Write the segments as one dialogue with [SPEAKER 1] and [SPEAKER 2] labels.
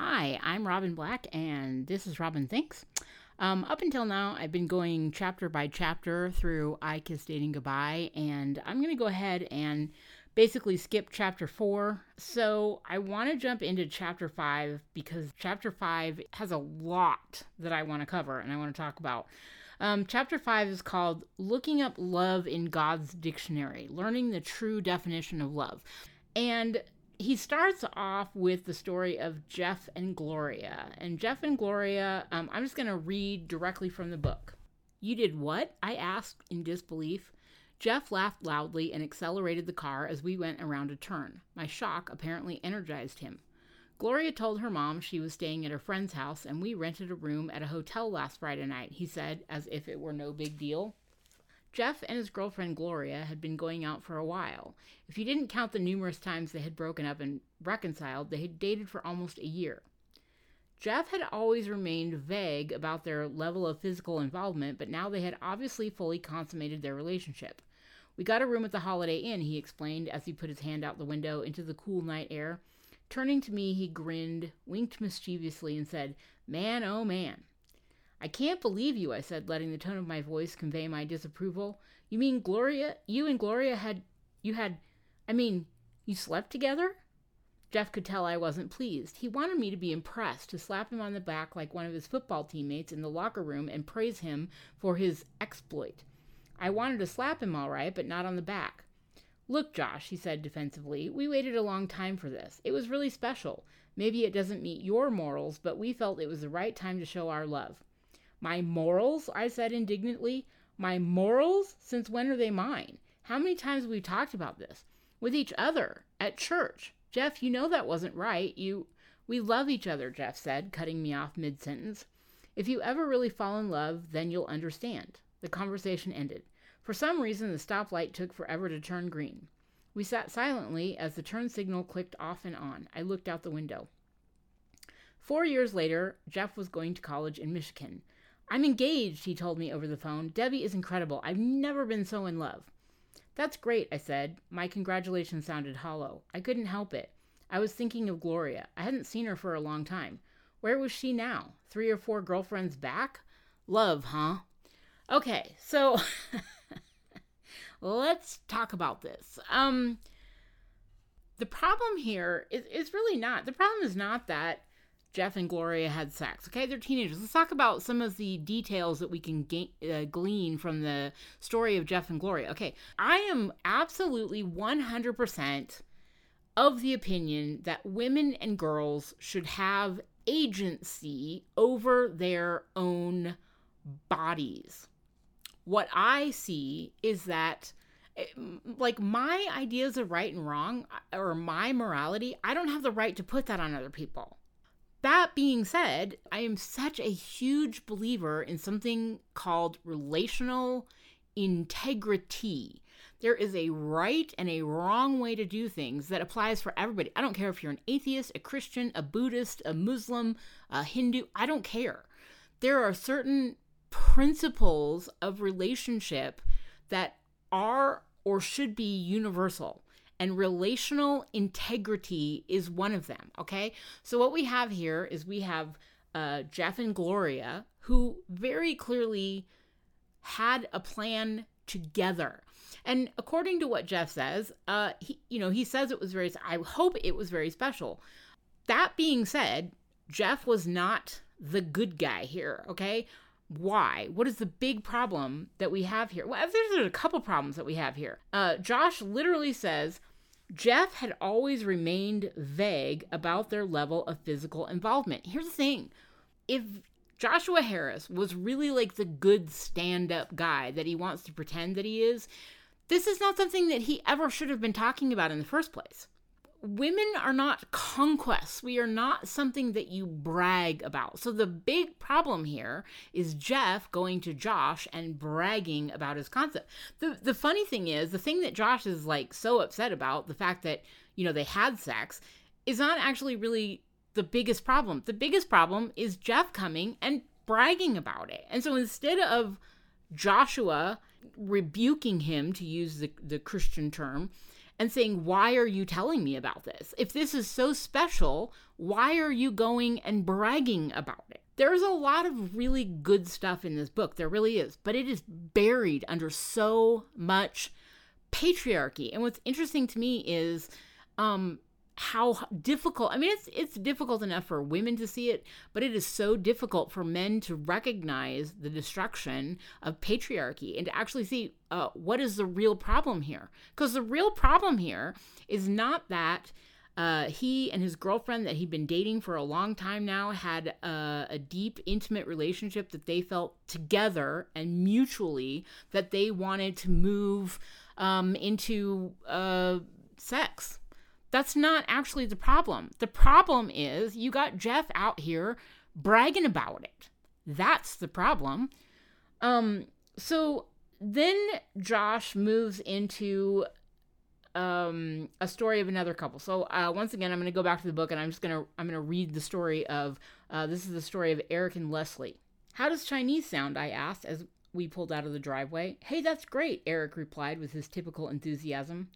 [SPEAKER 1] Hi, I'm Robin Black, and this is Robin Thinks. Um, up until now, I've been going chapter by chapter through I Kissed Dating Goodbye, and I'm going to go ahead and basically skip chapter four. So I want to jump into chapter five because chapter five has a lot that I want to cover and I want to talk about. Um, chapter five is called Looking Up Love in God's Dictionary Learning the True Definition of Love. And he starts off with the story of Jeff and Gloria. And Jeff and Gloria, um, I'm just going to read directly from the book. You did what? I asked in disbelief. Jeff laughed loudly and accelerated the car as we went around a turn. My shock apparently energized him. Gloria told her mom she was staying at a friend's house and we rented a room at a hotel last Friday night, he said, as if it were no big deal. Jeff and his girlfriend Gloria had been going out for a while. If you didn't count the numerous times they had broken up and reconciled, they had dated for almost a year. Jeff had always remained vague about their level of physical involvement, but now they had obviously fully consummated their relationship. We got a room at the Holiday Inn, he explained as he put his hand out the window into the cool night air. Turning to me, he grinned, winked mischievously, and said, Man, oh man. I can't believe you, I said, letting the tone of my voice convey my disapproval. You mean Gloria, you and Gloria had, you had, I mean, you slept together? Jeff could tell I wasn't pleased. He wanted me to be impressed, to slap him on the back like one of his football teammates in the locker room and praise him for his exploit. I wanted to slap him all right, but not on the back. Look, Josh, he said defensively, we waited a long time for this. It was really special. Maybe it doesn't meet your morals, but we felt it was the right time to show our love. My morals? I said indignantly. My morals? Since when are they mine? How many times have we talked about this? With each other, at church. Jeff, you know that wasn't right. You. We love each other, Jeff said, cutting me off mid sentence. If you ever really fall in love, then you'll understand. The conversation ended. For some reason, the stoplight took forever to turn green. We sat silently as the turn signal clicked off and on. I looked out the window. Four years later, Jeff was going to college in Michigan. I'm engaged, he told me over the phone. Debbie is incredible. I've never been so in love. That's great, I said. My congratulations sounded hollow. I couldn't help it. I was thinking of Gloria. I hadn't seen her for a long time. Where was she now? Three or four girlfriends back? Love, huh? Okay, so let's talk about this. Um, the problem here is, is really not, the problem is not that Jeff and Gloria had sex. Okay, they're teenagers. Let's talk about some of the details that we can gain, uh, glean from the story of Jeff and Gloria. Okay, I am absolutely 100% of the opinion that women and girls should have agency over their own bodies. What I see is that eh, like my ideas of right and wrong uh, or my morality, I don't have the right to put that on other people. That being said, I am such a huge believer in something called relational integrity. There is a right and a wrong way to do things that applies for everybody. I don't care if you're an atheist, a Christian, a Buddhist, a Muslim, a Hindu, I don't care. There are certain principles of relationship that are or should be universal and relational integrity is one of them. Okay. So, what we have here is we have uh, Jeff and Gloria who very clearly had a plan together. And according to what Jeff says, uh, he, you know, he says it was very, I hope it was very special. That being said, Jeff was not the good guy here, okay? Why? What is the big problem that we have here? Well, there's a couple problems that we have here. Uh, Josh literally says, Jeff had always remained vague about their level of physical involvement. Here's the thing if Joshua Harris was really like the good stand up guy that he wants to pretend that he is, this is not something that he ever should have been talking about in the first place women are not conquests. We are not something that you brag about. So the big problem here is Jeff going to Josh and bragging about his concept. The the funny thing is, the thing that Josh is like so upset about, the fact that, you know, they had sex, is not actually really the biggest problem. The biggest problem is Jeff coming and bragging about it. And so instead of Joshua rebuking him to use the, the Christian term, and saying, Why are you telling me about this? If this is so special, why are you going and bragging about it? There's a lot of really good stuff in this book. There really is. But it is buried under so much patriarchy. And what's interesting to me is um, how difficult i mean it's it's difficult enough for women to see it but it is so difficult for men to recognize the destruction of patriarchy and to actually see uh, what is the real problem here. Because the real problem here is not that uh, he and his girlfriend that he'd been dating for a long time now had a, a deep, intimate relationship that they felt together and mutually that they wanted to move um, into uh, sex that's not actually the problem. The problem is you got Jeff out here bragging about it. That's the problem. Um, so then Josh moves into um, a story of another couple. So uh, once again, I'm going to go back to the book and I'm just going to I'm going to read the story of uh, this is the story of Eric and Leslie. How does Chinese sound? I asked as we pulled out of the driveway. Hey, that's great, Eric replied with his typical enthusiasm.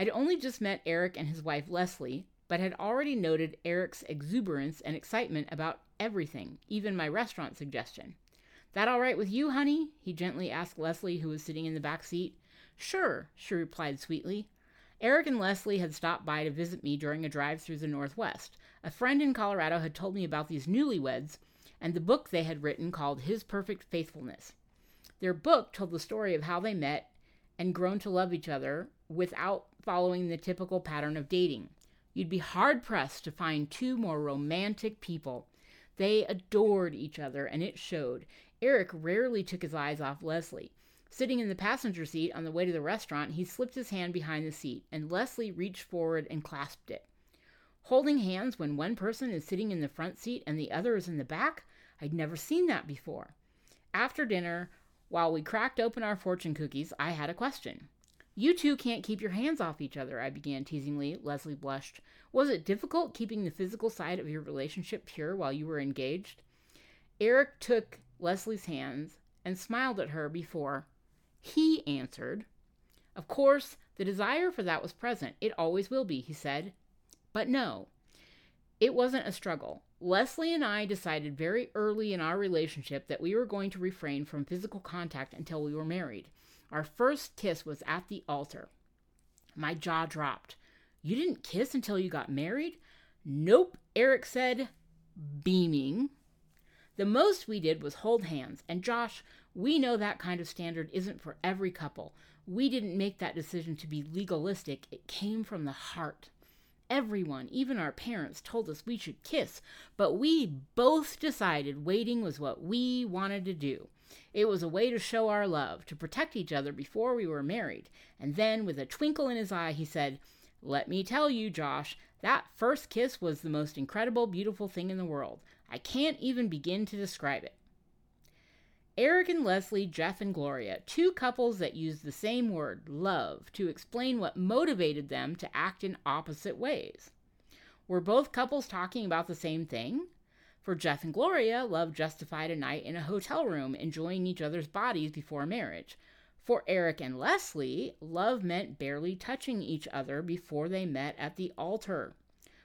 [SPEAKER 1] I'd only just met Eric and his wife Leslie, but had already noted Eric's exuberance and excitement about everything, even my restaurant suggestion. That all right with you, honey? he gently asked Leslie, who was sitting in the back seat. Sure, she replied sweetly. Eric and Leslie had stopped by to visit me during a drive through the Northwest. A friend in Colorado had told me about these newlyweds and the book they had written called His Perfect Faithfulness. Their book told the story of how they met and grown to love each other without following the typical pattern of dating. You'd be hard pressed to find two more romantic people. They adored each other, and it showed. Eric rarely took his eyes off Leslie. Sitting in the passenger seat on the way to the restaurant, he slipped his hand behind the seat, and Leslie reached forward and clasped it. Holding hands when one person is sitting in the front seat and the other is in the back? I'd never seen that before. After dinner, while we cracked open our fortune cookies, I had a question. You two can't keep your hands off each other, I began teasingly. Leslie blushed. Was it difficult keeping the physical side of your relationship pure while you were engaged? Eric took Leslie's hands and smiled at her before he answered. Of course, the desire for that was present. It always will be, he said. But no, it wasn't a struggle. Leslie and I decided very early in our relationship that we were going to refrain from physical contact until we were married. Our first kiss was at the altar. My jaw dropped. You didn't kiss until you got married? Nope, Eric said, beaming. The most we did was hold hands, and Josh, we know that kind of standard isn't for every couple. We didn't make that decision to be legalistic, it came from the heart. Everyone, even our parents, told us we should kiss, but we both decided waiting was what we wanted to do. It was a way to show our love, to protect each other before we were married. And then, with a twinkle in his eye, he said, Let me tell you, Josh, that first kiss was the most incredible, beautiful thing in the world. I can't even begin to describe it. Eric and Leslie, Jeff and Gloria, two couples that used the same word, love, to explain what motivated them to act in opposite ways. Were both couples talking about the same thing? For Jeff and Gloria, love justified a night in a hotel room enjoying each other's bodies before marriage. For Eric and Leslie, love meant barely touching each other before they met at the altar.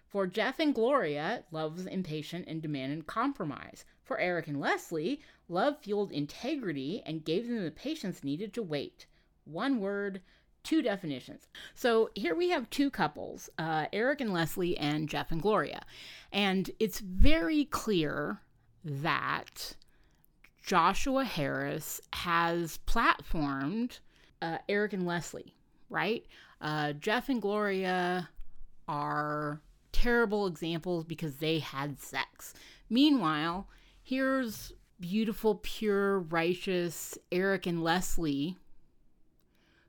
[SPEAKER 1] For Jeff and Gloria, love was impatient and demanded compromise. For Eric and Leslie, love fueled integrity and gave them the patience needed to wait. One word, two definitions. So here we have two couples, uh, Eric and Leslie, and Jeff and Gloria. And it's very clear that Joshua Harris has platformed uh, Eric and Leslie, right? Uh, Jeff and Gloria are terrible examples because they had sex. Meanwhile, here's beautiful, pure, righteous Eric and Leslie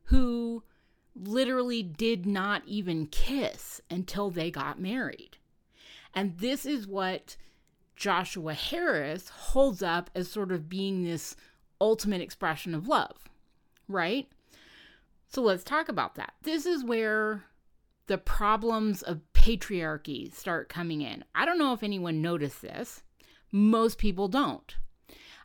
[SPEAKER 1] who literally did not even kiss until they got married. And this is what Joshua Harris holds up as sort of being this ultimate expression of love, right? So let's talk about that. This is where the problems of patriarchy start coming in. I don't know if anyone noticed this. Most people don't.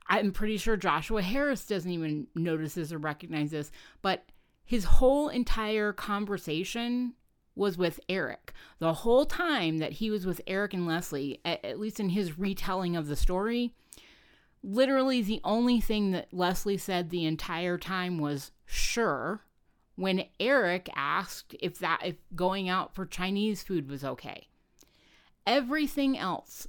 [SPEAKER 1] I'm pretty sure Joshua Harris doesn't even notice this or recognize this, but his whole entire conversation was with Eric. The whole time that he was with Eric and Leslie, at, at, least in his retelling of the story, literally the only thing that Leslie said the entire time was sure when Eric asked if that if going out for Chinese food was okay. Everything else,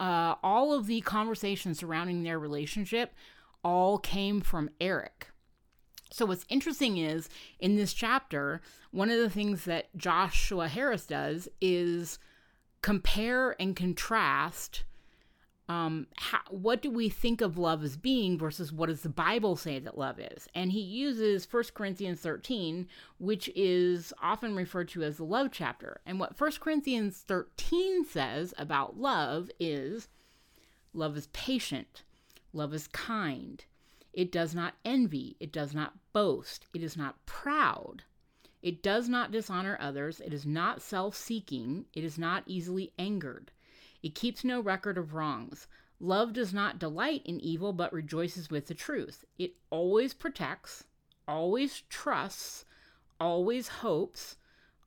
[SPEAKER 1] uh, all of the conversations surrounding their relationship, all came from Eric. So, what's interesting is in this chapter, one of the things that Joshua Harris does is compare and contrast um, how, what do we think of love as being versus what does the Bible say that love is? And he uses 1 Corinthians 13, which is often referred to as the love chapter. And what 1 Corinthians 13 says about love is love is patient, love is kind, it does not envy, it does not boast, it is not proud. It does not dishonor others, it is not self seeking, it is not easily angered. It keeps no record of wrongs. Love does not delight in evil, but rejoices with the truth. It always protects, always trusts, always hopes,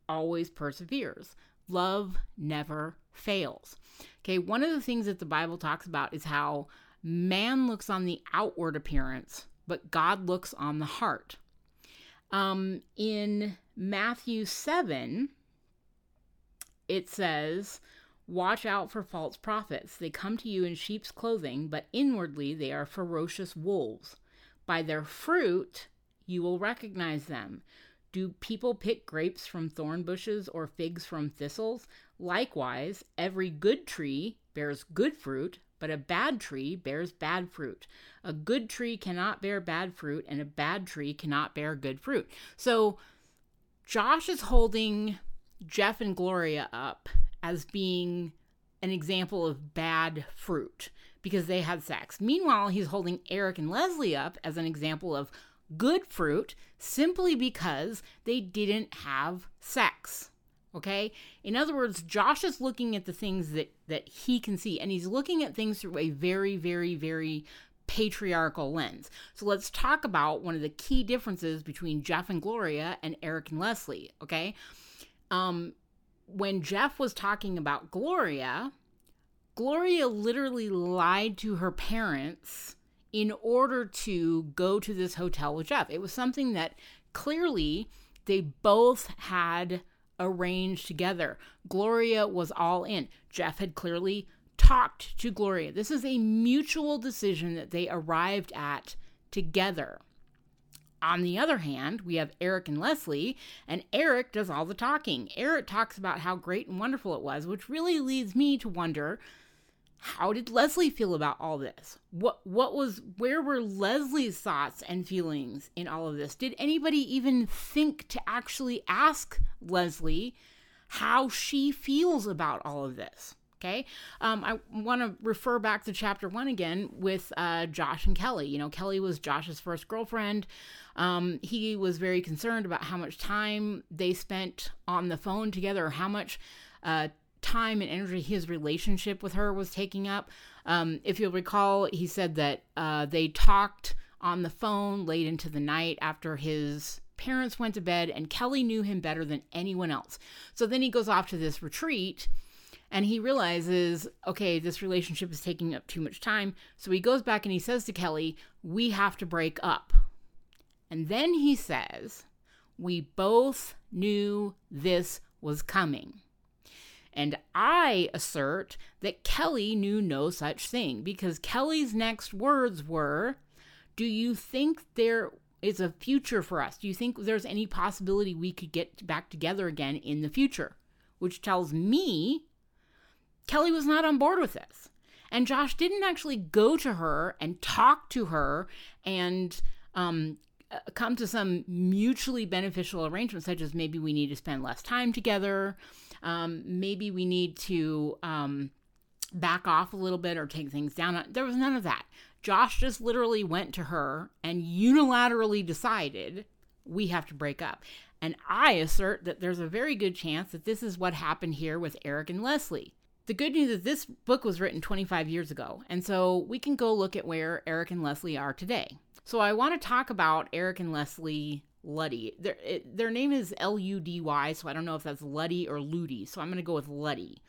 [SPEAKER 1] always perseveres. Love never fails. Okay, one of the things that the Bible talks about is how man looks on the outward appearance, but God looks on the heart. Um, in Matthew 7, it says, Watch out for false prophets. They come to you in sheep's clothing, but inwardly they are ferocious wolves. By their fruit you will recognize them. Do people pick grapes from thorn bushes or figs from thistles? Likewise, every good tree bears good fruit, but a bad tree bears bad fruit. A good tree cannot bear bad fruit, and a bad tree cannot bear good fruit. So, Josh is holding Jeff and Gloria up as being an example of bad fruit because they had sex. Meanwhile, he's holding Eric and Leslie up as an example of good fruit simply because they didn't have sex. Okay? In other words, Josh is looking at the things that that he can see and he's looking at things through a very very very patriarchal lens. So let's talk about one of the key differences between Jeff and Gloria and Eric and Leslie, okay? Um when Jeff was talking about Gloria, Gloria literally lied to her parents in order to go to this hotel with Jeff. It was something that clearly they both had arranged together. Gloria was all in. Jeff had clearly talked to Gloria. This is a mutual decision that they arrived at together. On the other hand, we have Eric and Leslie, and Eric does all the talking. Eric talks about how great and wonderful it was, which really leads me to wonder how did Leslie feel about all this? What what was where were Leslie's thoughts and feelings in all of this? Did anybody even think to actually ask Leslie how she feels about all of this? Okay. Um, I want to refer back to chapter one again with uh, Josh and Kelly. You know, Kelly was Josh's first girlfriend. Um, he was very concerned about how much time they spent on the phone together, how much uh, time and energy his relationship with her was taking up. Um, if you'll recall, he said that uh, they talked on the phone late into the night after his parents went to bed, and Kelly knew him better than anyone else. So then he goes off to this retreat and he realizes, okay, this relationship is taking up too much time. So he goes back and he says to Kelly, we have to break up. And then he says, we both knew this was coming. And I assert that Kelly knew no such thing because Kelly's next words were, Do you think there is a future for us? Do you think there's any possibility we could get back together again in the future? Which tells me Kelly was not on board with this. And Josh didn't actually go to her and talk to her and um, uh, come to some mutually beneficial arrangement, such as maybe we need to spend less time together, um, maybe we need to um, back off a little bit or take things down. There was none of that. Josh just literally went to her and unilaterally decided we have to break up. And I assert that there's a very good chance that this is what happened here with Eric and Leslie. The good news is this book was written 25 years ago, and so we can go look at where Eric and Leslie are today. So I want to talk about Eric and Leslie Luddy. Their, it, their name is L U D Y, so I don't know if that's Luddy or Ludi, so I'm going to go with Luddy.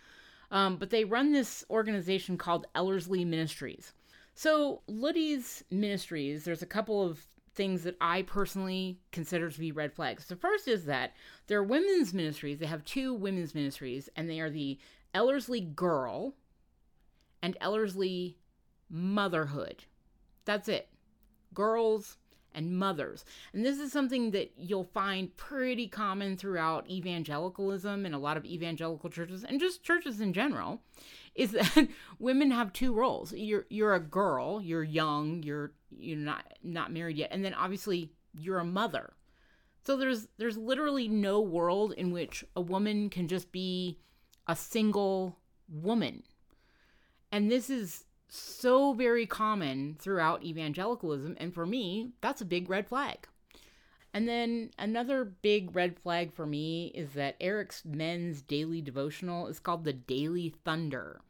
[SPEAKER 1] Um, but they run this organization called Ellerslie Ministries. So, Luddy's Ministries, there's a couple of things that I personally consider to be red flags. The first is that they're women's ministries. They have two women's ministries, and they are the Ellerslie Girl and Ellerslie Motherhood. That's it. Girls and mothers. And this is something that you'll find pretty common throughout evangelicalism and a lot of evangelical churches and just churches in general is that women have two roles. You're you're a girl, you're young, you're you're not not married yet, and then obviously you're a mother. So there's there's literally no world in which a woman can just be a single woman. And this is so very common throughout evangelicalism. And for me, that's a big red flag. And then another big red flag for me is that Eric's men's daily devotional is called the Daily Thunder.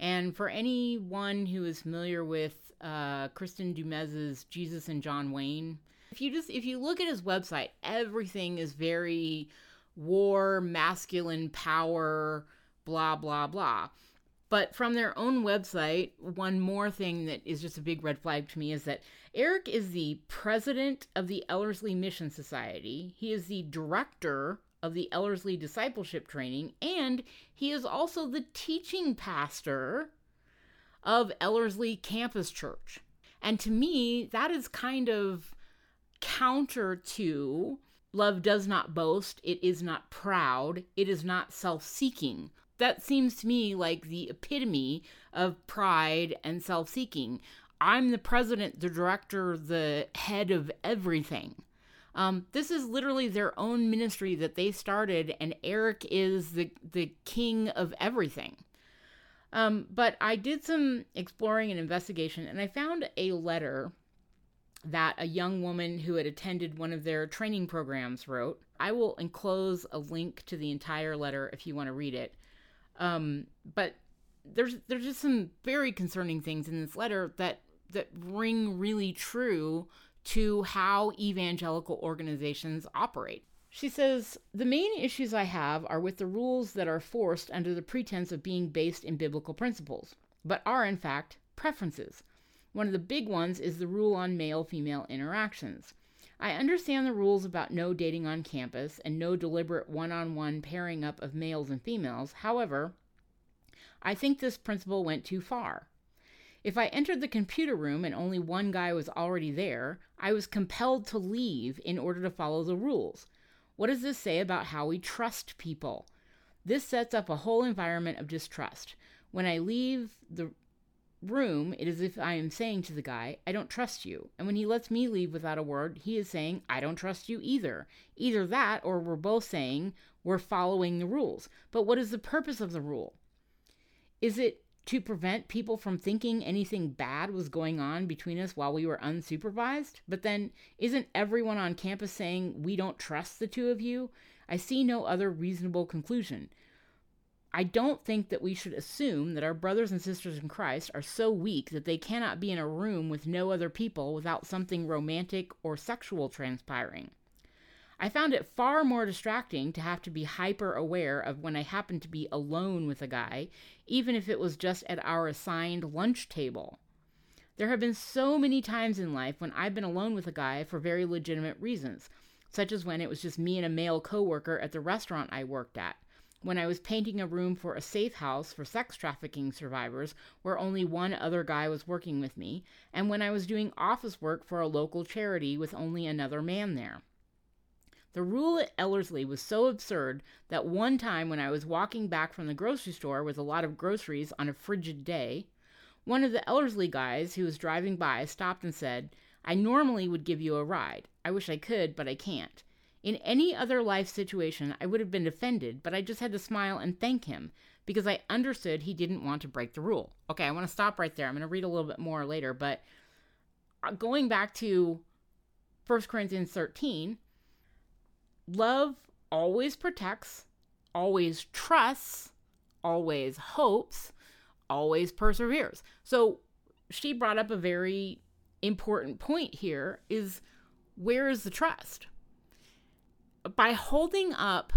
[SPEAKER 1] And for anyone who is familiar with uh, Kristin Du Mez's Jesus and John Wayne, if you just if you look at his website, everything is very war, masculine power, blah blah blah. But from their own website, one more thing that is just a big red flag to me is that Eric is the president of the Ellerslie Mission Society. He is the director of the Ellerslie Discipleship Training, and he is also the teaching pastor of Ellerslie Campus Church. And to me, that is kind of counter to love does not boast, it is not proud, it is not self seeking that seems to me like the epitome of pride and self seeking. I'm the president, the director, the head of everything. Um, this is literally their own ministry that they started, and Eric is the, the king of everything. Um, but I did some exploring and investigation, and I found a letter that a young woman who had attended one of their training programs wrote. I will enclose a link to the entire letter if you want to read it. Um, but there's there's just some very concerning things in this letter that that ring really true to how evangelical organizations operate. She says, The main issues I have are with the rules that are forced under the pretense of being based in biblical principles, but are in fact preferences. One of the big ones is the rule on male female interactions. I understand the rules about no dating on campus and no deliberate one on one pairing up of males and females. However, I think this principle went too far. If I entered the computer room and only one guy was already there, I was compelled to leave in order to follow the rules. What does this say about how we trust people? This sets up a whole environment of distrust. When I leave the room, it is if I am saying to the guy, I don't trust you. And when he lets me leave without a word, he is saying, I don't trust you either. Either that, or we're both saying we're following the rules. But what is the purpose of the rule? Is it to prevent people from thinking anything bad was going on between us while we were unsupervised? But then, isn't everyone on campus saying, We don't trust the two of you? I see no other reasonable conclusion. I don't think that we should assume that our brothers and sisters in Christ are so weak that they cannot be in a room with no other people without something romantic or sexual transpiring. I found it far more distracting to have to be hyper aware of when I happened to be alone with a guy, even if it was just at our assigned lunch table. There have been so many times in life when I've been alone with a guy for very legitimate reasons, such as when it was just me and a male coworker at the restaurant I worked at when I was painting a room for a safe house for sex trafficking survivors where only one other guy was working with me, and when I was doing office work for a local charity with only another man there. The rule at Ellerslie was so absurd that one time when I was walking back from the grocery store with a lot of groceries on a frigid day, one of the Ellerslie guys who was driving by stopped and said, I normally would give you a ride. I wish I could, but I can't. In any other life situation, I would have been offended, but I just had to smile and thank him because I understood he didn't want to break the rule. Okay, I want to stop right there. I'm going to read a little bit more later, but uh, going back to 1 Corinthians 13, love always protects, always trusts, always hopes, always perseveres. So she brought up a very important point here is where is the trust? By holding up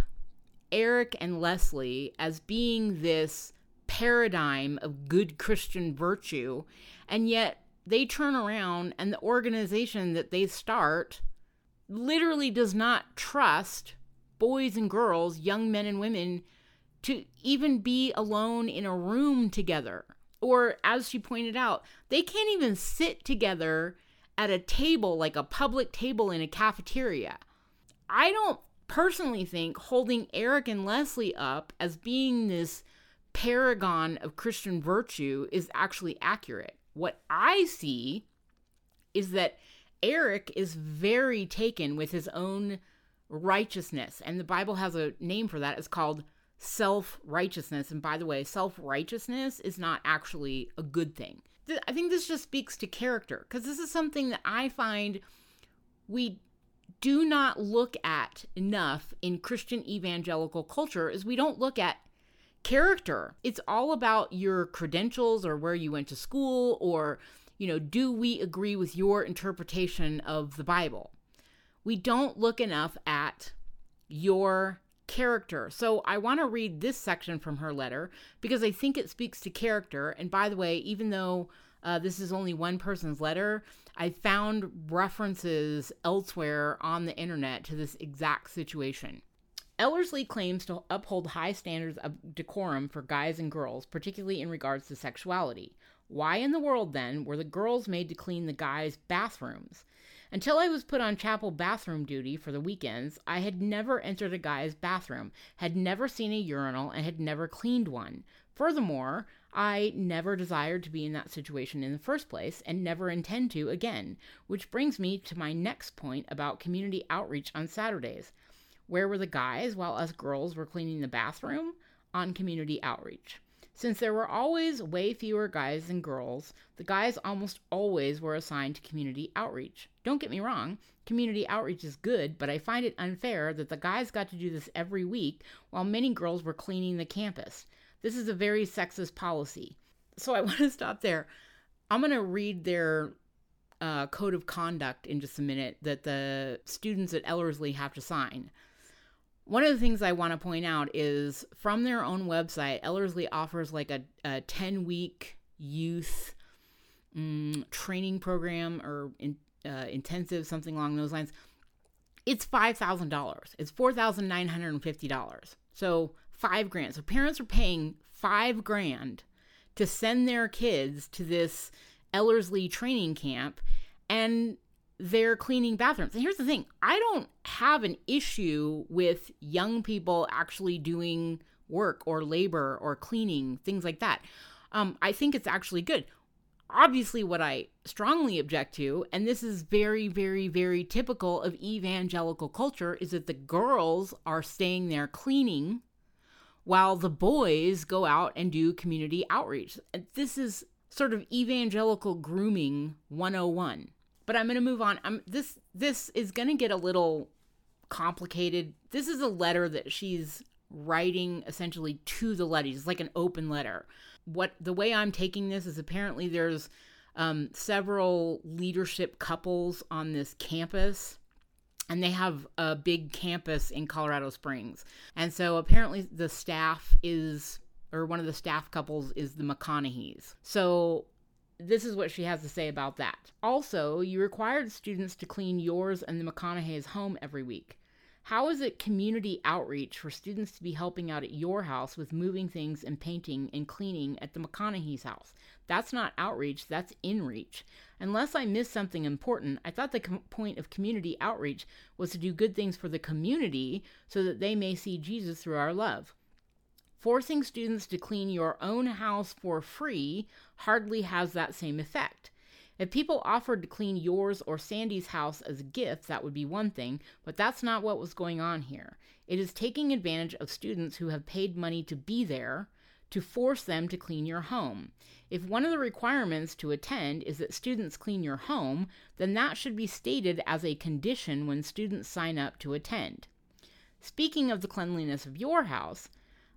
[SPEAKER 1] Eric and Leslie as being this paradigm of good Christian virtue, and yet they turn around and the organization that they start literally does not trust boys and girls, young men and women, to even be alone in a room together. Or, as she pointed out, they can't even sit together at a table, like a public table in a cafeteria. I don't personally think holding Eric and Leslie up as being this paragon of Christian virtue is actually accurate. What I see is that Eric is very taken with his own righteousness, and the Bible has a name for that. It's called self righteousness. And by the way, self righteousness is not actually a good thing. I think this just speaks to character because this is something that I find we do not look at enough in Christian evangelical culture is we don't look at character. It's all about your credentials or where you went to school or you know, do we agree with your interpretation of the Bible? We don't look enough at your character. So I want to read this section from her letter because I think it speaks to character. And by the way, even though uh, this is only one person's letter, I found references elsewhere on the internet to this exact situation. Ellerslie claims to uphold high standards of decorum for guys and girls, particularly in regards to sexuality. Why in the world, then, were the girls made to clean the guys' bathrooms? Until I was put on chapel bathroom duty for the weekends, I had never entered a guy's bathroom, had never seen a urinal, and had never cleaned one. Furthermore, I never desired to be in that situation in the first place and never intend to again, which brings me to my next point about community outreach on Saturdays. Where were the guys while us girls were cleaning the bathroom? On community outreach. Since there were always way fewer guys than girls, the guys almost always were assigned to community outreach. Don't get me wrong, community outreach is good, but I find it unfair that the guys got to do this every week while many girls were cleaning the campus. This is a very sexist policy. So I want to stop there. I'm going to read their uh, code of conduct in just a minute that the students at Ellerslie have to sign. One of the things I want to point out is from their own website, Ellerslie offers like a, a 10 week youth um, training program or in, uh, intensive, something along those lines. It's $5,000. It's $4,950. So five grand. So parents are paying five grand to send their kids to this Ellerslie training camp. And they're cleaning bathrooms. And here's the thing I don't have an issue with young people actually doing work or labor or cleaning, things like that. Um, I think it's actually good. Obviously, what I strongly object to, and this is very, very, very typical of evangelical culture, is that the girls are staying there cleaning while the boys go out and do community outreach. This is sort of evangelical grooming 101 but I'm going to move on. I'm this this is going to get a little complicated. This is a letter that she's writing essentially to the Luddys. It's like an open letter. What the way I'm taking this is apparently there's um, several leadership couples on this campus and they have a big campus in Colorado Springs. And so apparently the staff is or one of the staff couples is the McConaughey's. So this is what she has to say about that. Also, you required students to clean yours and the McConaughey's home every week. How is it community outreach for students to be helping out at your house with moving things and painting and cleaning at the McConaughey's house? That's not outreach, that's inreach. Unless I missed something important, I thought the com- point of community outreach was to do good things for the community so that they may see Jesus through our love. Forcing students to clean your own house for free hardly has that same effect. If people offered to clean yours or Sandy's house as a gift, that would be one thing, but that's not what was going on here. It is taking advantage of students who have paid money to be there to force them to clean your home. If one of the requirements to attend is that students clean your home, then that should be stated as a condition when students sign up to attend. Speaking of the cleanliness of your house,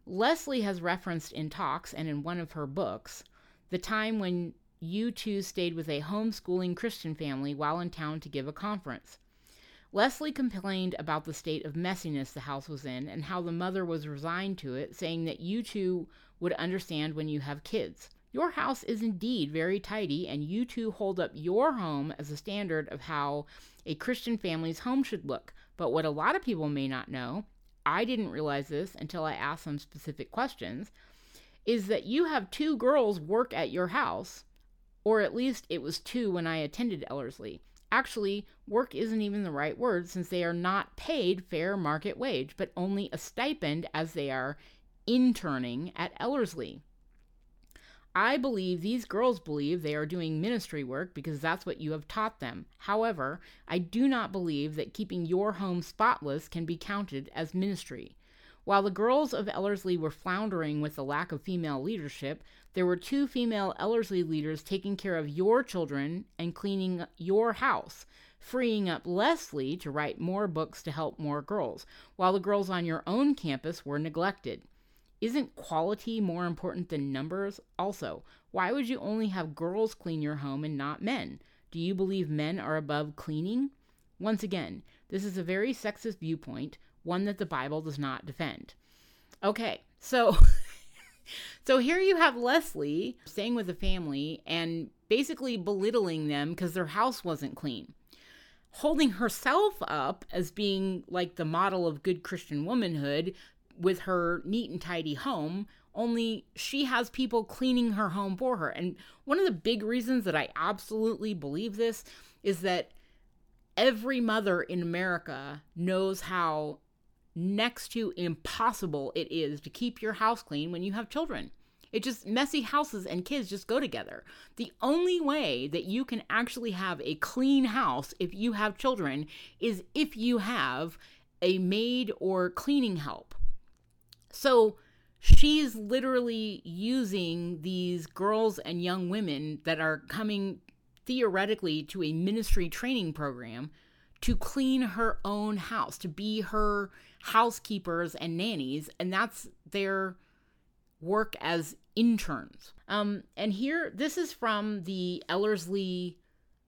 [SPEAKER 1] Leslie has referenced in talks and in one of her books the time when you two stayed with a homeschooling Christian family while in town to give a conference. Leslie complained about the state of messiness the house was in and how the mother was resigned to it, saying that you two would understand when you have kids. Your house is indeed very tidy, and you two hold up your home as a standard of how a Christian family's home should look. But what a lot of people may not know, I didn't realize this until I asked some specific questions, is that you have two girls work at your house, or at least it was two when I attended Ellerslie. Actually, work isn't even the right word since they are not paid fair market wage, but only a stipend as they are interning at Ellerslie. I believe these girls believe they are doing ministry work because that's what you have taught them. However, I do not believe that keeping your home spotless can be counted as ministry. While the girls of Ellerslie were floundering with the lack of female leadership, there were two female Ellerslie leaders taking care of your children and cleaning your house, freeing up Leslie to write more books to help more girls, while the girls on your own campus were neglected. Isn't quality more important than numbers? Also, why would you only have girls clean your home and not men? Do you believe men are above cleaning? Once again, this is a very sexist viewpoint, one that the Bible does not defend. Okay, so so here you have Leslie staying with a family and basically belittling them because their house wasn't clean. Holding herself up as being like the model of good Christian womanhood with her neat and tidy home, only she has people cleaning her home for her. And one of the big reasons that I absolutely believe this is that every mother in America knows how next to impossible it is to keep your house clean when you have children. It just messy houses and kids just go together. The only way that you can actually have a clean house if you have children is if you have a maid or cleaning help. So she's literally using these girls and young women that are coming theoretically to a ministry training program to clean her own house, to be her housekeepers and nannies, and that's their work as interns. Um, and here, this is from the Ellerslie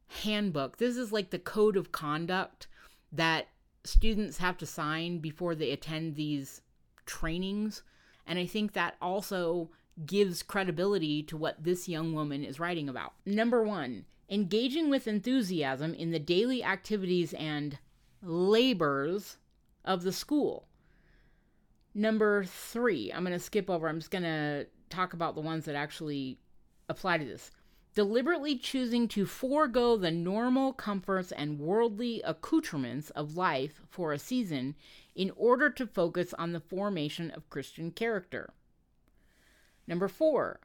[SPEAKER 1] handbook. This is like the code of conduct that students have to sign before they attend these trainings. And I think that also gives credibility to what this young woman is writing about. Number one, engaging with enthusiasm in the daily activities and labors of the school. Number three, I'm going to skip over, I'm just going to talk about the ones that actually apply to this. Deliberately choosing to forego the normal comforts and worldly accoutrements of life for a season in order to focus on the formation of Christian character. Number four,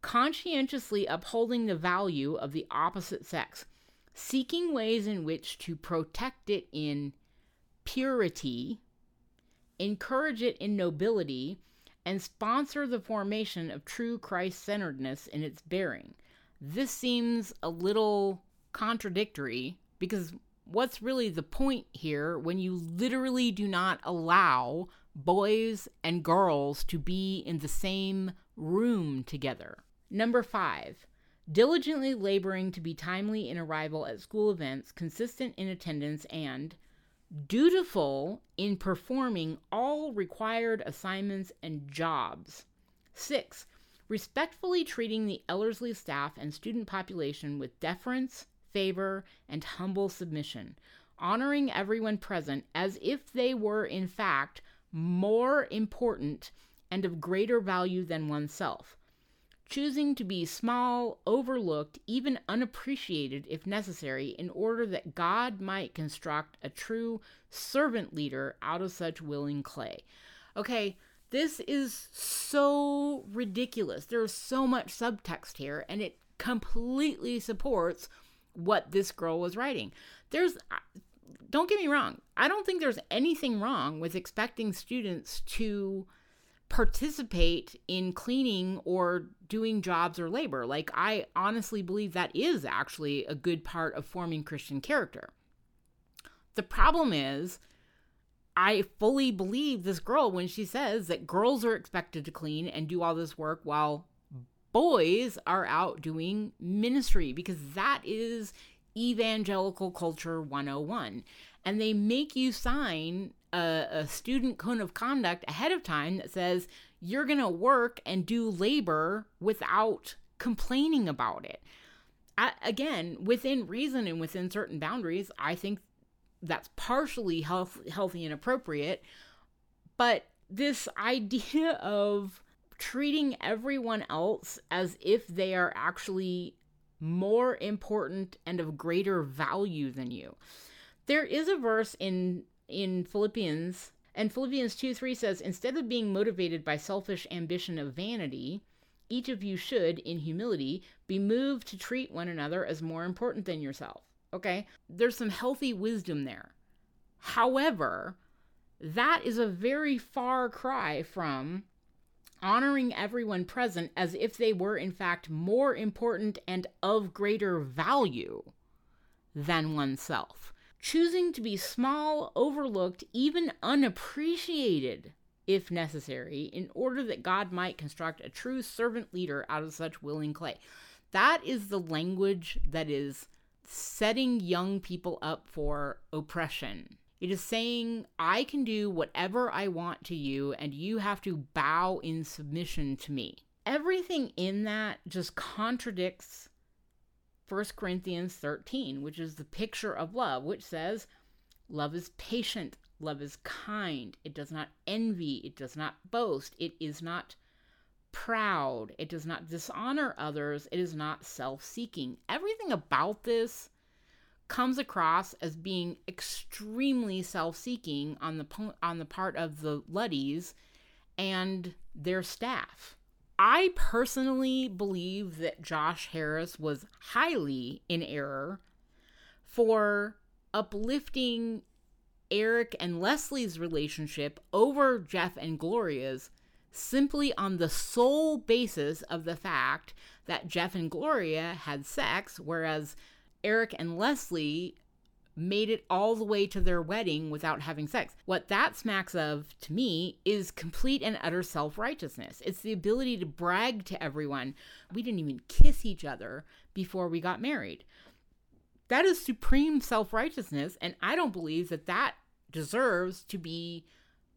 [SPEAKER 1] conscientiously upholding the value of the opposite sex, seeking ways in which to protect it in purity, encourage it in nobility, and sponsor the formation of true Christ centeredness in its bearing. This seems a little contradictory because what's really the point here when you literally do not allow boys and girls to be in the same room together? Number five, diligently laboring to be timely in arrival at school events, consistent in attendance, and dutiful in performing all required assignments and jobs. Six, respectfully treating the Ellerslie staff and student population with deference, favor, and humble submission, honoring everyone present as if they were, in fact, more important and of greater value than oneself choosing to be small, overlooked, even unappreciated if necessary, in order that God might construct a true servant leader out of such willing clay. Okay, this is so ridiculous. There's so much subtext here, and it completely supports what this girl was writing. There's don't get me wrong. I don't think there's anything wrong with expecting students to participate in cleaning or doing jobs or labor. Like, I honestly believe that is actually a good part of forming Christian character. The problem is, I fully believe this girl when she says that girls are expected to clean and do all this work while boys are out doing ministry because that is Evangelical Culture 101. And they make you sign a, a student code of conduct ahead of time that says you're going to work and do labor without complaining about it. I, again, within reason and within certain boundaries, I think that's partially health, healthy and appropriate. But this idea of treating everyone else as if they are actually more important and of greater value than you. There is a verse in in Philippians, and Philippians 2 3 says, Instead of being motivated by selfish ambition of vanity, each of you should, in humility, be moved to treat one another as more important than yourself. Okay? There's some healthy wisdom there. However, that is a very far cry from honoring everyone present as if they were, in fact, more important and of greater value than oneself. Choosing to be small, overlooked, even unappreciated, if necessary, in order that God might construct a true servant leader out of such willing clay. That is the language that is setting young people up for oppression it is saying, I can do whatever I want to you, and you have to bow in submission to me. Everything in that just contradicts 1 Corinthians 13, which is the picture of love, which says, Love is patient, love is kind, it does not envy, it does not boast, it is not proud, it does not dishonor others, it is not self seeking. Everything about this comes across as being extremely self-seeking on the on the part of the Luddys and their staff. I personally believe that Josh Harris was highly in error for uplifting Eric and Leslie's relationship over Jeff and Gloria's simply on the sole basis of the fact that Jeff and Gloria had sex, whereas Eric and Leslie made it all the way to their wedding without having sex. What that smacks of to me is complete and utter self righteousness. It's the ability to brag to everyone. We didn't even kiss each other before we got married. That is supreme self righteousness, and I don't believe that that deserves to be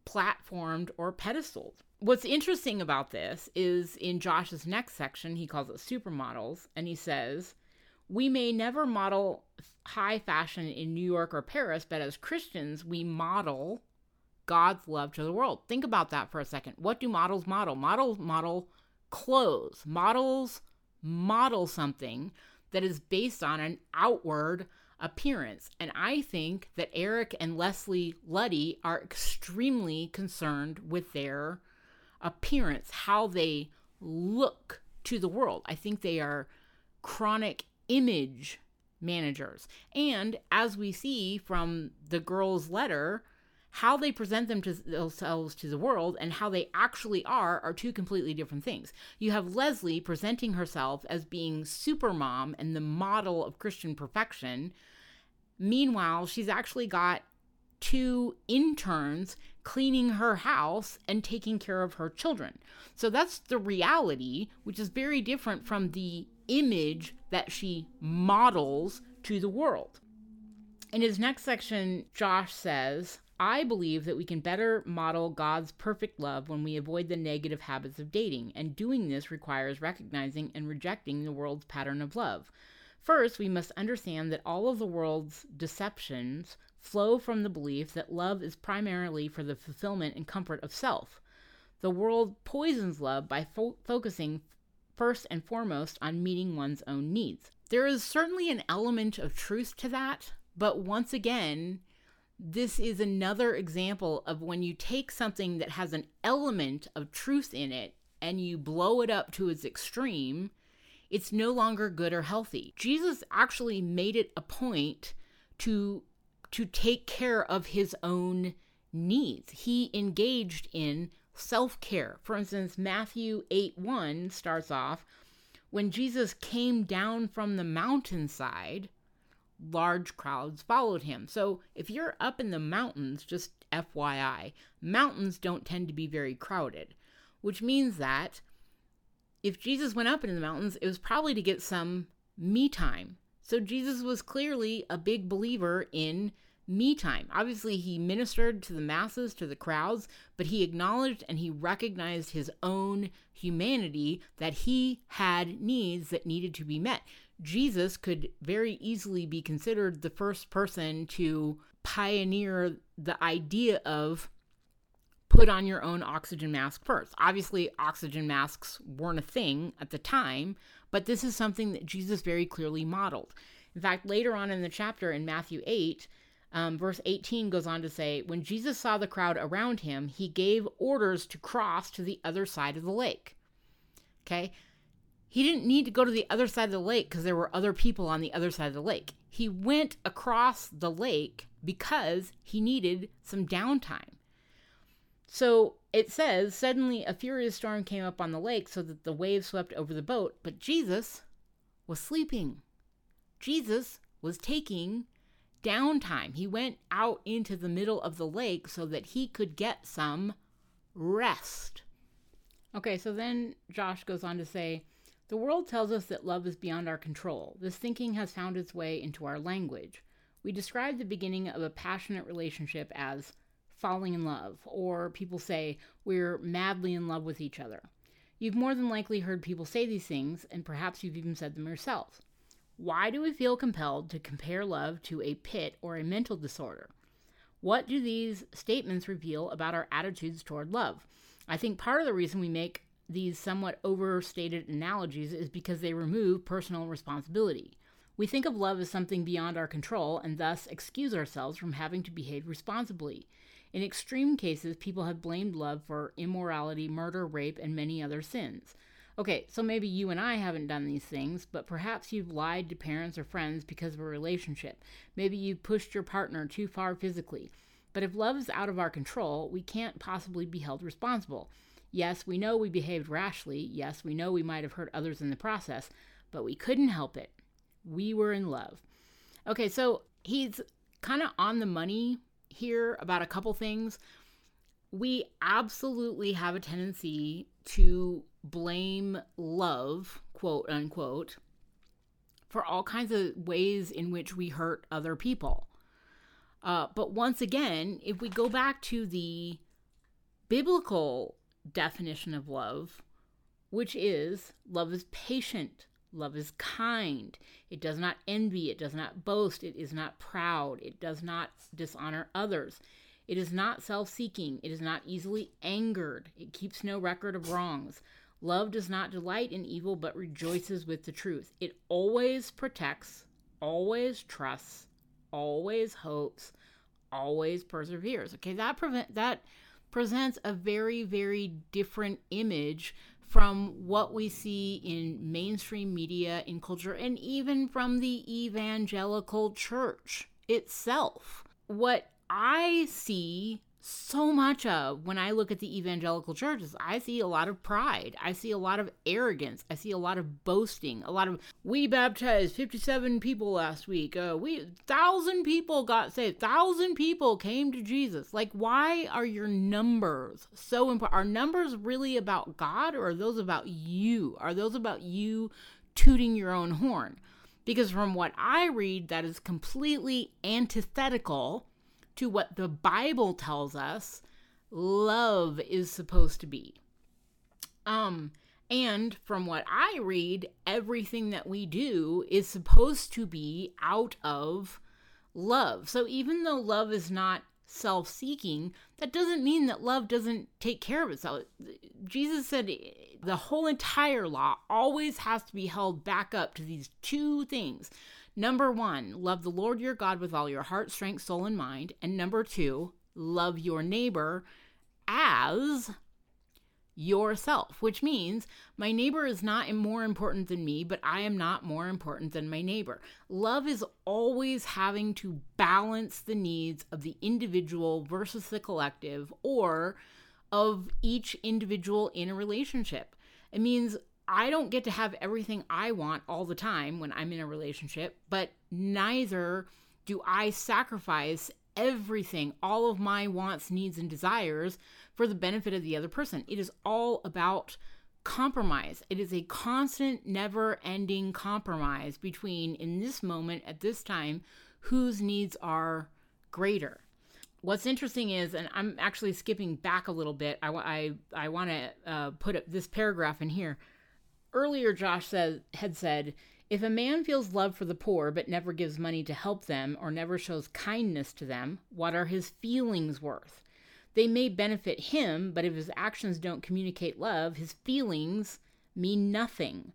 [SPEAKER 1] platformed or pedestaled. What's interesting about this is in Josh's next section, he calls it supermodels, and he says, we may never model high fashion in New York or Paris, but as Christians, we model God's love to the world. Think about that for a second. What do models model? Models model clothes. Models model something that is based on an outward appearance. And I think that Eric and Leslie Luddy are extremely concerned with their appearance, how they look to the world. I think they are chronic image managers. And as we see from the girl's letter, how they present them to themselves to the world and how they actually are are two completely different things. You have Leslie presenting herself as being super mom and the model of Christian perfection. Meanwhile, she's actually got two interns cleaning her house and taking care of her children. So that's the reality, which is very different from the image that she models to the world. In his next section, Josh says, I believe that we can better model God's perfect love when we avoid the negative habits of dating, and doing this requires recognizing and rejecting the world's pattern of love. First, we must understand that all of the world's deceptions flow from the belief that love is primarily for the fulfillment and comfort of self. The world poisons love by fo- focusing first and foremost on meeting one's own needs. There is certainly an element of truth to that, but once again, this is another example of when you take something that has an element of truth in it and you blow it up to its extreme, it's no longer good or healthy. Jesus actually made it a point to to take care of his own needs. He engaged in self care. For instance, Matthew 8 1 starts off when Jesus came down from the mountainside, large crowds followed him. So if you're up in the mountains, just FYI, mountains don't tend to be very crowded, which means that if Jesus went up into the mountains, it was probably to get some me time, So Jesus was clearly a big believer in me time. Obviously, he ministered to the masses, to the crowds, but he acknowledged and he recognized his own humanity that he had needs that needed to be met. Jesus could very easily be considered the first person to pioneer the idea of put on your own oxygen mask first. Obviously, oxygen masks weren't a thing at the time, but this is something that Jesus very clearly modeled. In fact, later on in the chapter in Matthew 8, um, verse 18 goes on to say, When Jesus saw the crowd around him, he gave orders to cross to the other side of the lake. Okay? He didn't need to go to the other side of the lake because there were other people on the other side of the lake. He went across the lake because he needed some downtime. So it says, Suddenly a furious storm came up on the lake so that the waves swept over the boat, but Jesus was sleeping. Jesus was taking downtime. He went out into the middle of the lake so that he could get some rest. Okay, so then Josh goes on to say, the world tells us that love is beyond our control. This thinking has found its way into our language. We describe the beginning of a passionate relationship as falling in love, or people say we're madly in love with each other. You've more than likely heard people say these things, and perhaps you've even said them yourself. Why do we feel compelled to compare love to a pit or a mental disorder? What do these statements reveal about our attitudes toward love? I think part of the reason we make these somewhat overstated analogies is because they remove personal responsibility. We think of love as something beyond our control and thus excuse ourselves from having to behave responsibly. In extreme cases, people have blamed love for immorality, murder, rape, and many other sins. Okay, so maybe you and I haven't done these things, but perhaps you've lied to parents or friends because of a relationship. Maybe you've pushed your partner too far physically. But if love is out of our control, we can't possibly be held responsible. Yes, we know we behaved rashly. Yes, we know we might have hurt others in the process, but we couldn't help it. We were in love. Okay, so he's kind of on the money here about a couple things. We absolutely have a tendency to blame love, quote unquote, for all kinds of ways in which we hurt other people. Uh, but once again, if we go back to the biblical definition of love, which is love is patient, love is kind, it does not envy, it does not boast, it is not proud, it does not dishonor others. It is not self seeking. It is not easily angered. It keeps no record of wrongs. Love does not delight in evil, but rejoices with the truth. It always protects, always trusts, always hopes, always perseveres. Okay, that prevent that presents a very, very different image from what we see in mainstream media, in culture, and even from the evangelical church itself. What I see so much of when I look at the evangelical churches. I see a lot of pride. I see a lot of arrogance. I see a lot of boasting. A lot of we baptized 57 people last week. Uh, we thousand people got saved. Thousand people came to Jesus. Like, why are your numbers so important? Are numbers really about God, or are those about you? Are those about you tooting your own horn? Because from what I read, that is completely antithetical to what the Bible tells us love is supposed to be. Um, and from what I read, everything that we do is supposed to be out of love. So even though love is not self seeking, that doesn't mean that love doesn't take care of itself. Jesus said the whole entire law always has to be held back up to these two things Number one, love the Lord your God with all your heart, strength, soul, and mind. And number two, love your neighbor as yourself, which means my neighbor is not more important than me, but I am not more important than my neighbor. Love is always having to balance the needs of the individual versus the collective or of each individual in a relationship. It means I don't get to have everything I want all the time when I'm in a relationship, but neither do I sacrifice everything, all of my wants, needs, and desires for the benefit of the other person. It is all about compromise. It is a constant, never ending compromise between, in this moment, at this time, whose needs are greater. What's interesting is, and I'm actually skipping back a little bit, I, I, I want to uh, put this paragraph in here. Earlier, Josh said, had said, if a man feels love for the poor but never gives money to help them or never shows kindness to them, what are his feelings worth? They may benefit him, but if his actions don't communicate love, his feelings mean nothing.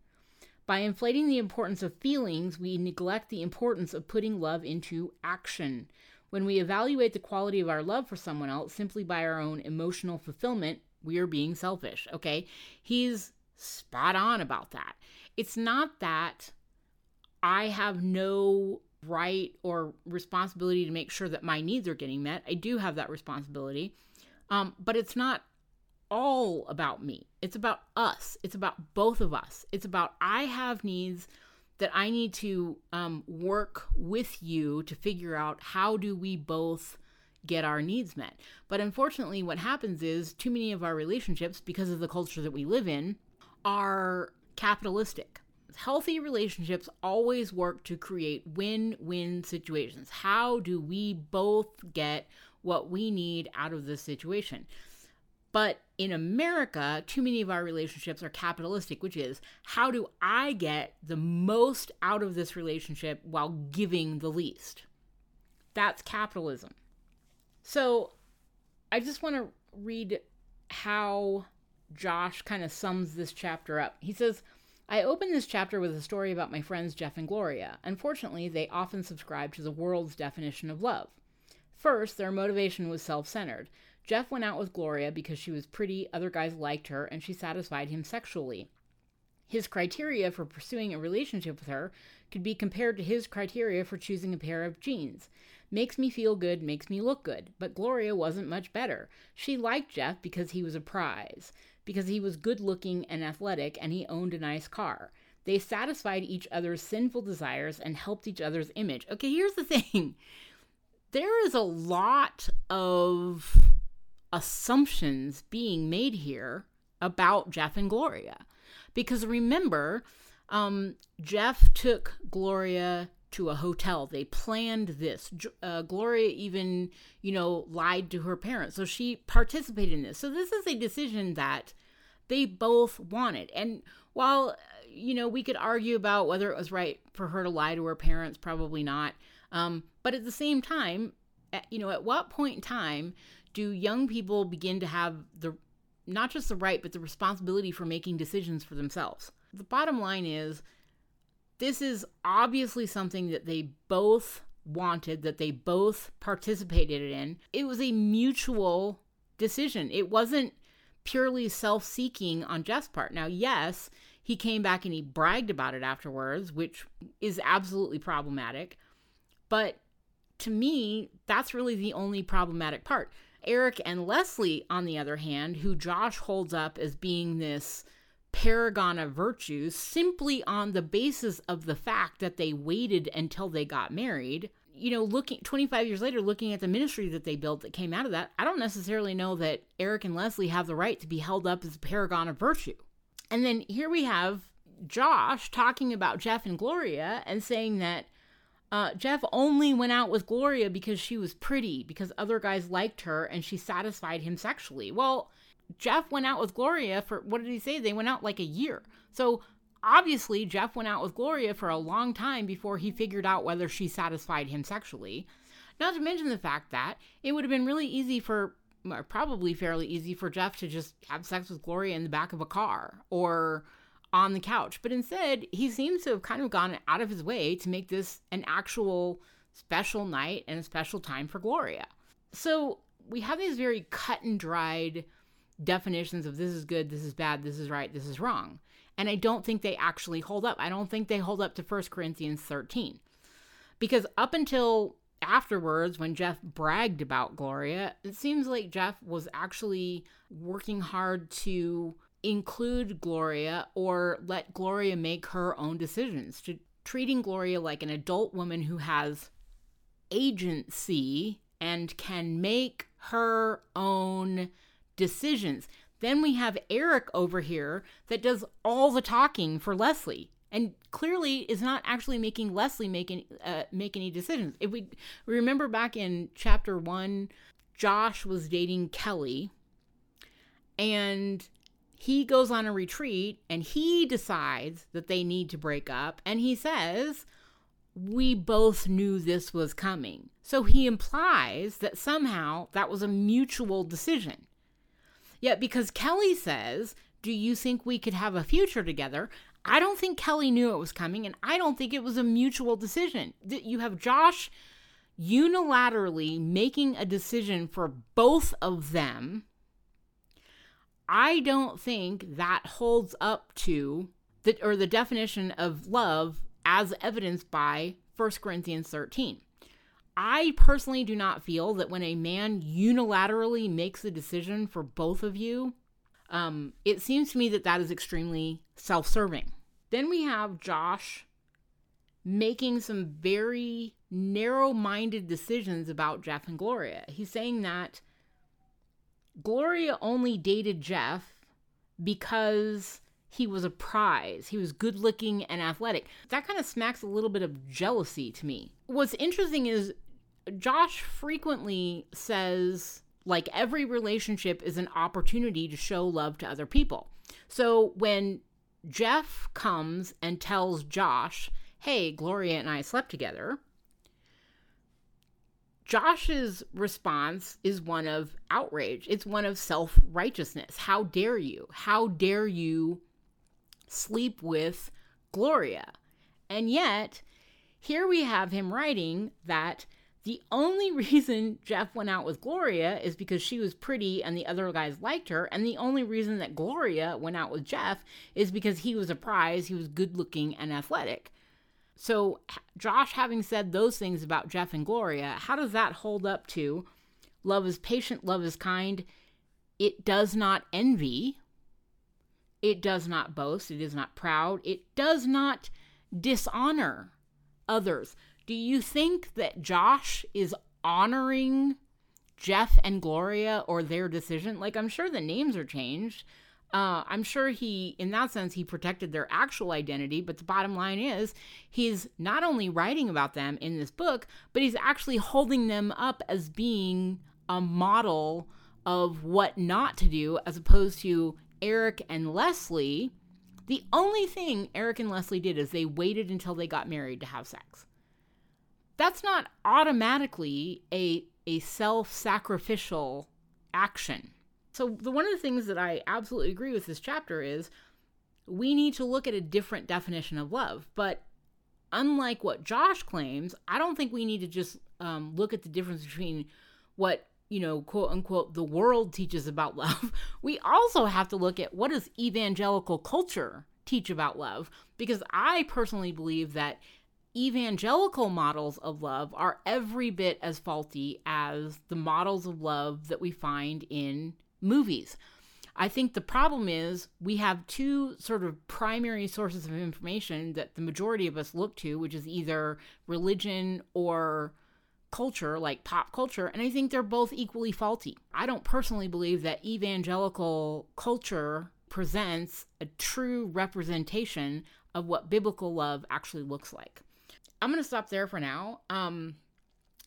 [SPEAKER 1] By inflating the importance of feelings, we neglect the importance of putting love into action. When we evaluate the quality of our love for someone else simply by our own emotional fulfillment, we are being selfish, okay? He's spot on about that. It's not that I have no right or responsibility to make sure that my needs are getting met. I do have that responsibility. Um, but it's not all about me. It's about us. It's about both of us. It's about I have needs that I need to um, work with you to figure out how do we both get our needs met. But unfortunately, what happens is too many of our relationships, because of the culture that we live in, are capitalistic. Healthy relationships always work to create win win situations. How do we both get what we need out of this situation. But in America, too many of our relationships are capitalistic, which is how do I get the most out of this relationship while giving the least? That's capitalism. So I just want to read how Josh kind of sums this chapter up. He says, I open this chapter with a story about my friends Jeff and Gloria. Unfortunately, they often subscribe to the world's definition of love. First, their motivation was self centered. Jeff went out with Gloria because she was pretty, other guys liked her, and she satisfied him sexually. His criteria for pursuing a relationship with her could be compared to his criteria for choosing a pair of jeans. Makes me feel good, makes me look good. But Gloria wasn't much better. She liked Jeff because he was a prize, because he was good looking and athletic, and he owned a nice car. They satisfied each other's sinful desires and helped each other's image. Okay, here's the thing there is a lot of assumptions being made here about Jeff and Gloria. Because remember, um, Jeff took Gloria to a hotel. They planned this. Uh, Gloria even, you know, lied to her parents. So she participated in this. So this is a decision that they both wanted. And while, you know, we could argue about whether it was right for her to lie to her parents, probably not. Um, but at the same time, you know, at what point in time do young people begin to have the not just the right, but the responsibility for making decisions for themselves? The bottom line is this is obviously something that they both wanted, that they both participated in. It was a mutual decision. It wasn't purely self seeking on Jeff's part. Now, yes, he came back and he bragged about it afterwards, which is absolutely problematic. But to me, that's really the only problematic part. Eric and Leslie, on the other hand, who Josh holds up as being this paragon of virtues simply on the basis of the fact that they waited until they got married. You know, looking 25 years later, looking at the ministry that they built that came out of that, I don't necessarily know that Eric and Leslie have the right to be held up as a paragon of virtue. And then here we have Josh talking about Jeff and Gloria and saying that uh, Jeff only went out with Gloria because she was pretty, because other guys liked her and she satisfied him sexually. Well, Jeff went out with Gloria for what did he say? They went out like a year. So obviously, Jeff went out with Gloria for a long time before he figured out whether she satisfied him sexually. Not to mention the fact that it would have been really easy for, probably fairly easy for Jeff to just have sex with Gloria in the back of a car or on the couch. But instead, he seems to have kind of gone out of his way to make this an actual special night and a special time for Gloria. So we have these very cut and dried definitions of this is good, this is bad, this is right, this is wrong. And I don't think they actually hold up. I don't think they hold up to 1 Corinthians 13. Because up until afterwards, when Jeff bragged about Gloria, it seems like Jeff was actually working hard to include Gloria or let Gloria make her own decisions, to treating Gloria like an adult woman who has agency and can make her own decisions. Then we have Eric over here that does all the talking for Leslie and clearly is not actually making Leslie make any, uh, make any decisions. If we remember back in chapter one, Josh was dating Kelly, and he goes on a retreat and he decides that they need to break up, and he says, We both knew this was coming. So he implies that somehow that was a mutual decision. Yet, because Kelly says, Do you think we could have a future together? I don't think Kelly knew it was coming, and I don't think it was a mutual decision. You have Josh unilaterally making a decision for both of them. I don't think that holds up to the or the definition of love as evidenced by 1 Corinthians 13. I personally do not feel that when a man unilaterally makes a decision for both of you, um, it seems to me that that is extremely self serving. Then we have Josh making some very narrow minded decisions about Jeff and Gloria. He's saying that Gloria only dated Jeff because he was a prize. He was good looking and athletic. That kind of smacks a little bit of jealousy to me. What's interesting is Josh frequently says, like, every relationship is an opportunity to show love to other people. So when Jeff comes and tells Josh, hey, Gloria and I slept together. Josh's response is one of outrage. It's one of self righteousness. How dare you? How dare you sleep with Gloria? And yet, here we have him writing that the only reason Jeff went out with Gloria is because she was pretty and the other guys liked her. And the only reason that Gloria went out with Jeff is because he was a prize, he was good looking and athletic. So, Josh having said those things about Jeff and Gloria, how does that hold up to love is patient, love is kind? It does not envy, it does not boast, it is not proud, it does not dishonor others. Do you think that Josh is honoring Jeff and Gloria or their decision? Like, I'm sure the names are changed. Uh, I'm sure he, in that sense, he protected their actual identity. But the bottom line is, he's not only writing about them in this book, but he's actually holding them up as being a model of what not to do, as opposed to Eric and Leslie. The only thing Eric and Leslie did is they waited until they got married to have sex that's not automatically a a self-sacrificial action. So the one of the things that I absolutely agree with this chapter is we need to look at a different definition of love. But unlike what Josh claims, I don't think we need to just um, look at the difference between what you know, quote unquote, the world teaches about love. We also have to look at what does evangelical culture teach about love, because I personally believe that evangelical models of love are every bit as faulty as the models of love that we find in movies. I think the problem is we have two sort of primary sources of information that the majority of us look to, which is either religion or culture, like pop culture, and I think they're both equally faulty. I don't personally believe that evangelical culture presents a true representation of what biblical love actually looks like. I'm going to stop there for now. Um,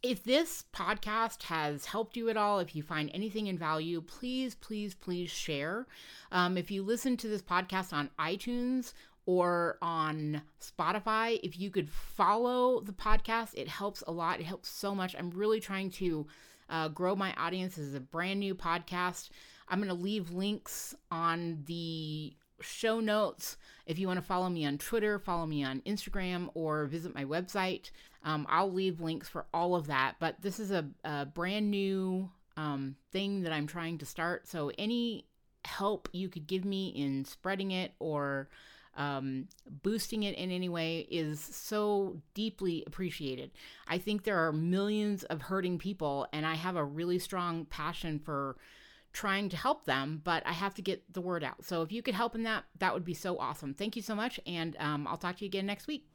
[SPEAKER 1] if this podcast has helped you at all, if you find anything in value, please, please, please share. Um, if you listen to this podcast on iTunes or on Spotify, if you could follow the podcast, it helps a lot. It helps so much. I'm really trying to uh, grow my audience. This is a brand new podcast. I'm going to leave links on the show notes. If you want to follow me on Twitter, follow me on Instagram, or visit my website, um, I'll leave links for all of that. But this is a, a brand new um, thing that I'm trying to start. So any help you could give me in spreading it or um, boosting it in any way is so deeply appreciated. I think there are millions of hurting people, and I have a really strong passion for trying to help them, but I have to get the word out. So if you could help in that, that would be so awesome. Thank you so much, and um, I'll talk to you again next week.